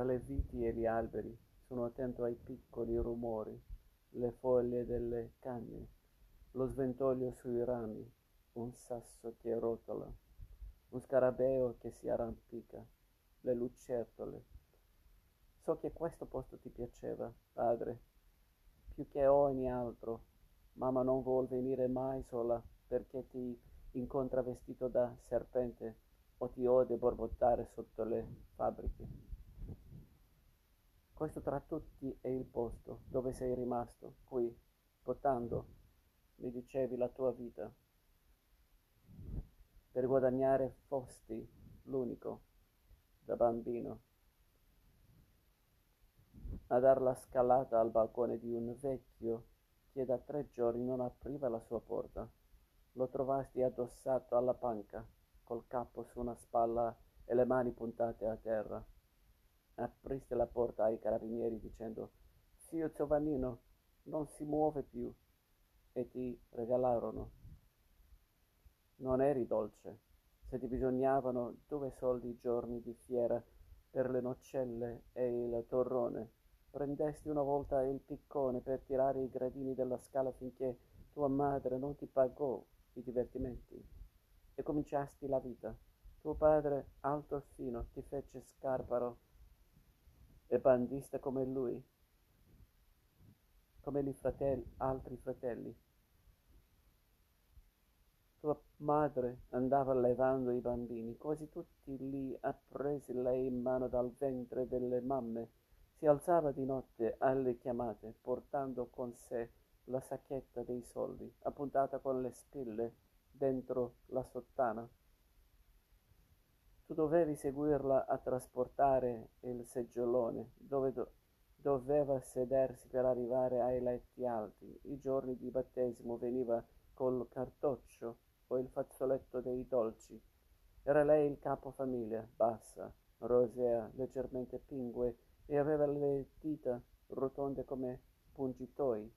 Tra le viti e gli alberi sono attento ai piccoli rumori, le foglie delle canne, lo sventolio sui rami, un sasso che rotola, un scarabeo che si arrampica, le lucertole. So che questo posto ti piaceva, padre, più che ogni altro. Mamma non vuol venire mai sola perché ti incontra vestito da serpente o ti ode borbottare sotto le fabbriche. Questo tra tutti è il posto dove sei rimasto, qui, potando, mi dicevi, la tua vita. Per guadagnare fosti l'unico, da bambino, a dar la scalata al balcone di un vecchio che da tre giorni non apriva la sua porta. Lo trovasti addossato alla panca, col capo su una spalla e le mani puntate a terra apriste la porta ai carabinieri dicendo Zio Giovannino non si muove più e ti regalarono. Non eri dolce. Se ti bisognavano due soldi giorni di fiera per le nocelle e il torrone, prendesti una volta il piccone per tirare i gradini della scala finché tua madre non ti pagò i divertimenti e cominciasti la vita. Tuo padre, alto e fino, ti fece scarparo e bandista come lui, come gli fratelli, altri fratelli. Tua madre andava levando i bambini, quasi tutti li appresi lei in mano dal ventre delle mamme. Si alzava di notte alle chiamate, portando con sé la sacchetta dei soldi, appuntata con le spille dentro la sottana. Tu dovevi seguirla a trasportare il seggiolone, dove do- doveva sedersi per arrivare ai letti alti. I giorni di battesimo veniva col cartoccio o il fazzoletto dei dolci. Era lei il capofamiglia, bassa, rosea, leggermente pingue e aveva le dita rotonde come pungitoi.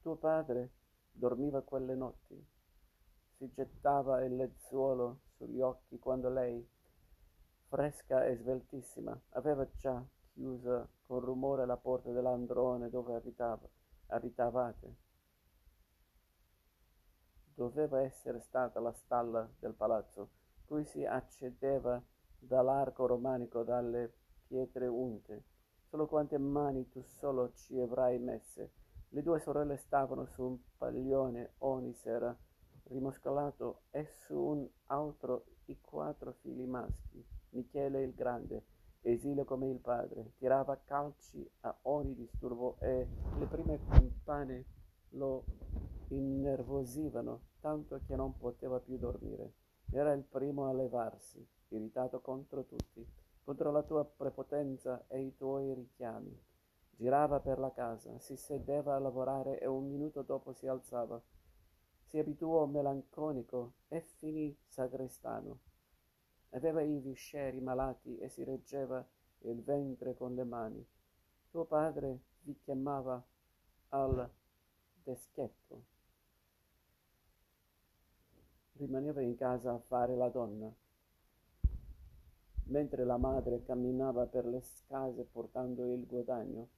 Tuo padre dormiva quelle notti si gettava il lenzuolo sugli occhi quando lei, fresca e sveltissima, aveva già chiusa con rumore la porta dell'androne dove abitava, abitavate. Doveva essere stata la stalla del palazzo, cui si accedeva dall'arco romanico dalle pietre unte. Solo quante mani tu solo ci avrai messe. Le due sorelle stavano su un paglione ogni sera rimoscolato e su un altro i quattro figli maschi. Michele il grande, esile come il padre, tirava calci a ogni disturbo e le prime campane lo innervosivano tanto che non poteva più dormire. Era il primo a levarsi, irritato contro tutti, contro la tua prepotenza e i tuoi richiami. Girava per la casa, si sedeva a lavorare e un minuto dopo si alzava si abituò melanconico e finì sagrestano. Aveva i visceri malati e si reggeva il ventre con le mani. Tuo padre vi chiamava al deschetto. Rimaneva in casa a fare la donna, mentre la madre camminava per le scase portando il guadagno.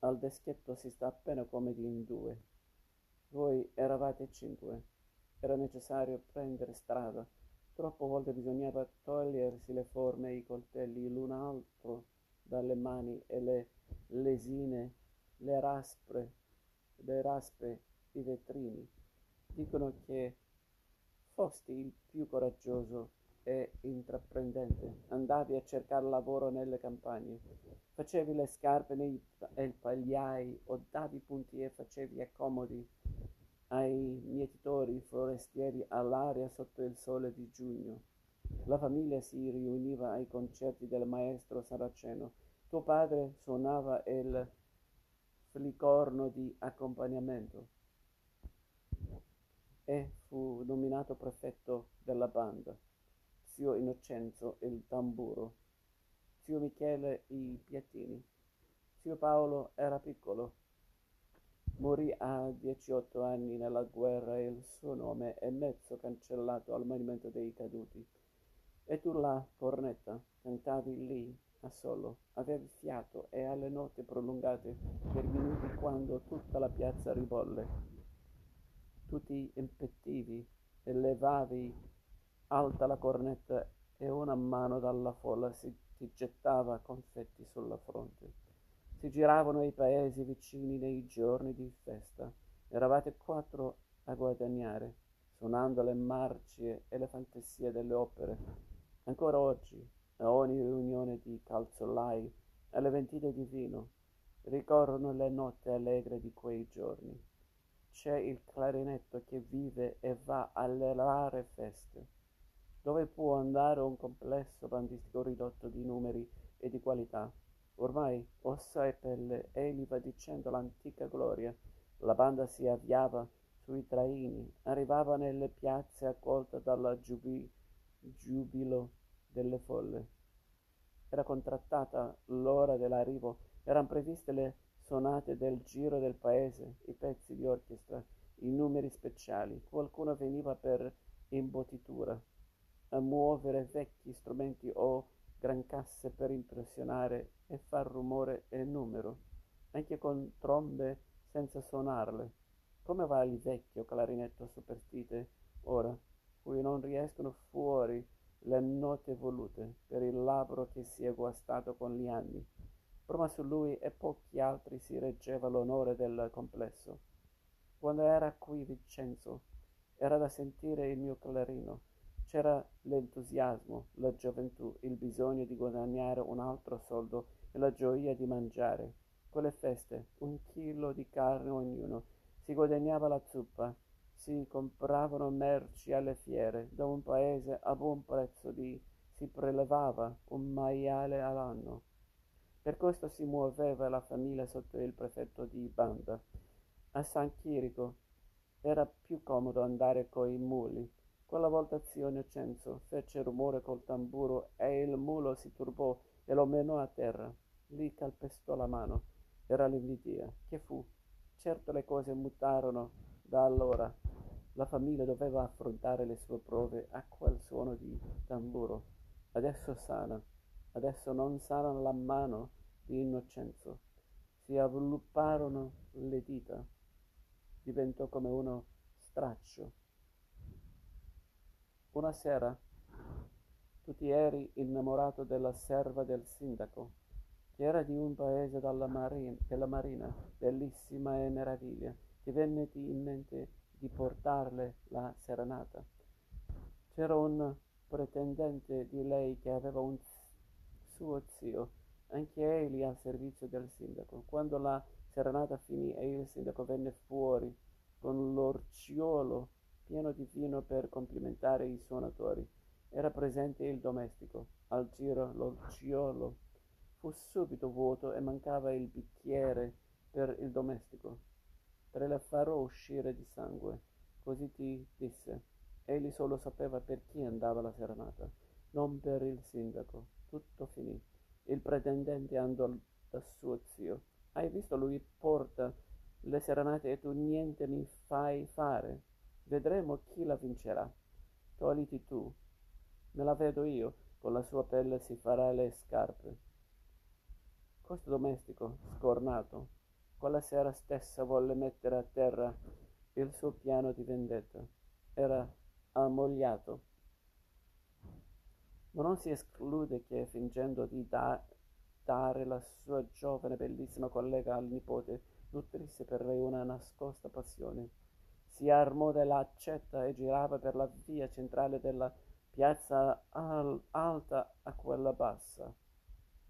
Al deschetto si sta appena come in due. Voi eravate cinque. Era necessario prendere strada. Troppe volte bisognava togliersi le forme e i coltelli l'un altro dalle mani e le lesine, le raspre, le raspe, i vetrini. Dicono che fosti il più coraggioso e intraprendente. Andavi a cercare lavoro nelle campagne, facevi le scarpe nei pagliai o davi punti e facevi accomodi ai mietitori forestieri all'aria sotto il sole di giugno. La famiglia si riuniva ai concerti del maestro saraceno. Tuo padre suonava il flicorno di accompagnamento e fu nominato prefetto della banda. Zio Innocenzo il tamburo, zio Michele i piattini. Zio Paolo era piccolo Morì a 18 anni nella guerra e il suo nome è mezzo cancellato al Monumento dei Caduti. E tu la cornetta, cantavi lì, a solo, avevi fiato e alle note prolungate per minuti quando tutta la piazza ribolle. Tu ti impettivi e levavi alta la cornetta e una mano dalla folla si ti gettava confetti sulla fronte. Si giravano i paesi vicini nei giorni di festa. Eravate quattro a guadagnare, suonando le marce e le fantasie delle opere. Ancora oggi, a ogni riunione di calzolai, alle vendite di vino, ricorrono le note allegre di quei giorni. C'è il clarinetto che vive e va alle rare feste dove può andare un complesso bandistico ridotto di numeri e di qualità. Ormai ossa e pelle, egli va dicendo l'antica gloria. La banda si avviava sui traini, arrivava nelle piazze accolta dal giubi- giubilo delle folle. Era contrattata l'ora dell'arrivo, erano previste le sonate del giro del paese, i pezzi di orchestra, i numeri speciali. Qualcuno veniva per imbottitura a muovere vecchi strumenti o gran casse per impressionare e far rumore e numero, anche con trombe senza suonarle. Come va il vecchio clarinetto superstite ora, cui non riescono fuori le note volute per il labbro che si è guastato con gli anni. Prima su lui e pochi altri si reggeva l'onore del complesso. Quando era qui Vincenzo, era da sentire il mio clarino c'era l'entusiasmo, la gioventù, il bisogno di guadagnare un altro soldo e la gioia di mangiare. Quelle feste, un chilo di carne ognuno, si guadagnava la zuppa, si compravano merci alle fiere, da un paese a buon prezzo di si prelevava un maiale all'anno. Per questo si muoveva la famiglia sotto il prefetto di banda. A San Chirico era più comodo andare coi muli, quella volta zio Innocenzo fece rumore col tamburo e il mulo si turbò e lo menò a terra. Lì calpestò la mano. Era l'invidia. Che fu? Certo le cose mutarono da allora. La famiglia doveva affrontare le sue prove a quel suono di tamburo. Adesso sana. Adesso non sana la mano di Innocenzo. Si avvilupparono le dita. Diventò come uno straccio una sera tu ti eri innamorato della serva del sindaco, che era di un paese marina, della marina, bellissima e meraviglia. Ti venne in mente di portarle la serenata. C'era un pretendente di lei che aveva un suo zio, anche egli al servizio del sindaco. Quando la serenata finì e il sindaco venne fuori con l'orciolo pieno di vino per complimentare i suonatori. Era presente il domestico. Al giro l'orciolo fu subito vuoto e mancava il bicchiere per il domestico. Te le farò uscire di sangue, così ti disse. Egli solo sapeva per chi andava la serenata, non per il sindaco. Tutto finì. Il pretendente andò da suo zio. Hai visto lui porta le serenate e tu niente mi fai fare? Vedremo chi la vincerà. Togliti tu. Me la vedo io, con la sua pelle si farà le scarpe. Questo domestico, scornato, quella sera stessa volle mettere a terra il suo piano di vendetta. Era ammogliato. Ma non si esclude che, fingendo di da- dare la sua giovane bellissima collega al nipote, nutrisse per lei una nascosta passione si armò dell'accetta e girava per la via centrale della piazza al- alta a quella bassa.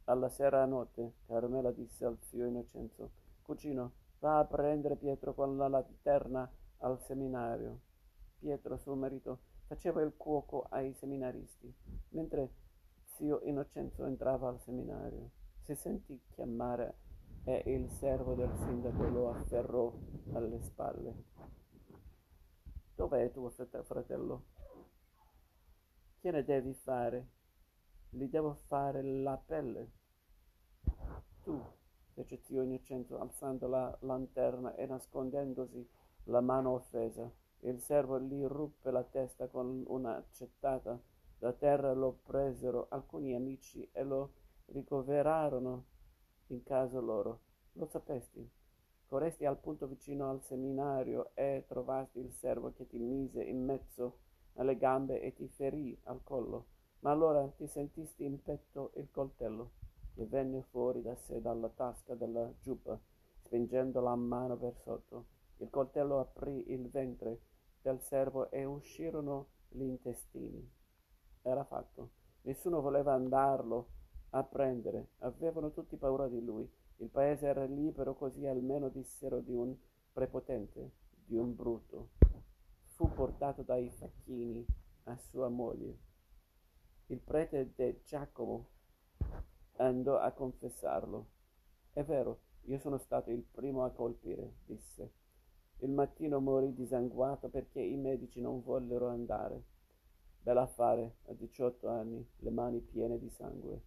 Alla sera notte, Carmela disse al zio Innocenzo, cugino, va a prendere Pietro con la lanterna al seminario. Pietro, suo marito, faceva il cuoco ai seminaristi, mentre zio Innocenzo entrava al seminario. Si sentì chiamare e il servo del sindaco lo afferrò alle spalle. Dov'è tuo fratello? Che ne devi fare? Gli devo fare la pelle. Tu, fece zio Innocenzo, alzando la lanterna e nascondendosi la mano offesa. Il servo gli ruppe la testa con una accettata Da terra lo presero alcuni amici e lo ricoverarono in casa loro. Lo sapesti? Corresti al punto vicino al seminario e trovasti il servo che ti mise in mezzo alle gambe e ti ferì al collo. Ma allora ti sentisti in petto il coltello, che venne fuori da sé dalla tasca della giubba, spingendo la mano per sotto. Il coltello aprì il ventre del servo e uscirono gli intestini. Era fatto. Nessuno voleva andarlo a prendere. Avevano tutti paura di lui. Il paese era libero, così almeno dissero di un prepotente, di un brutto. Fu portato dai facchini a sua moglie. Il prete de Giacomo andò a confessarlo. È vero, io sono stato il primo a colpire, disse. Il mattino morì disanguato perché i medici non vollero andare. Bell'affare, a diciotto anni, le mani piene di sangue.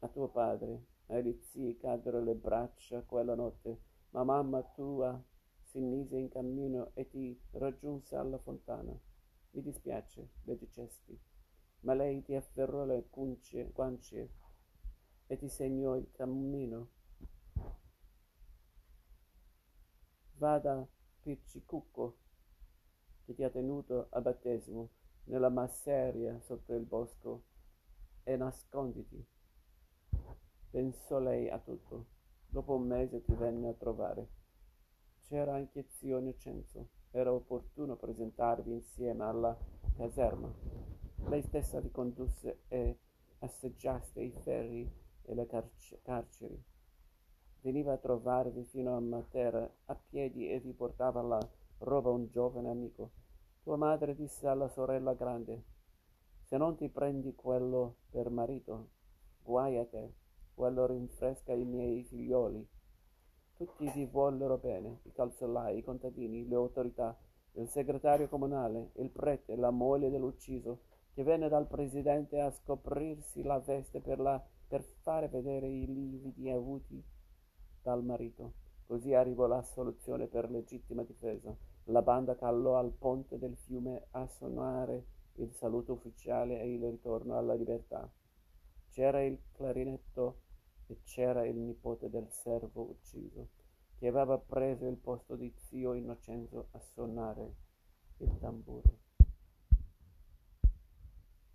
A tuo padre, ai zii caddero le braccia quella notte, ma mamma tua si mise in cammino e ti raggiunse alla fontana. Mi dispiace, le dicesti, ma lei ti afferrò le cunce, guance e ti segnò il cammino. Vada Piccicucco, che ti ha tenuto a battesimo nella masseria sotto il bosco, e nasconditi. Pensò lei a tutto. Dopo un mese ti venne a trovare. C'era anche zio Innocenzo. Era opportuno presentarvi insieme alla caserma. Lei stessa vi condusse e assaggiaste i ferri e le carc- carceri. Veniva a trovarvi fino a Matera a piedi e vi portava la roba un giovane amico. Tua madre disse alla sorella grande, se non ti prendi quello per marito, guai a te, quello rinfresca i miei figlioli. Tutti vi vollero bene, i calzolai, i contadini, le autorità, il segretario comunale, il prete, la moglie dell'ucciso, che venne dal presidente a scoprirsi la veste per, la, per fare vedere i lividi avuti dal marito. Così arrivò la soluzione per legittima difesa. La banda calò al ponte del fiume a suonare il saluto ufficiale e il ritorno alla libertà. C'era il clarinetto e c'era il nipote del servo ucciso, che aveva preso il posto di zio Innocenzo a suonare il tamburo.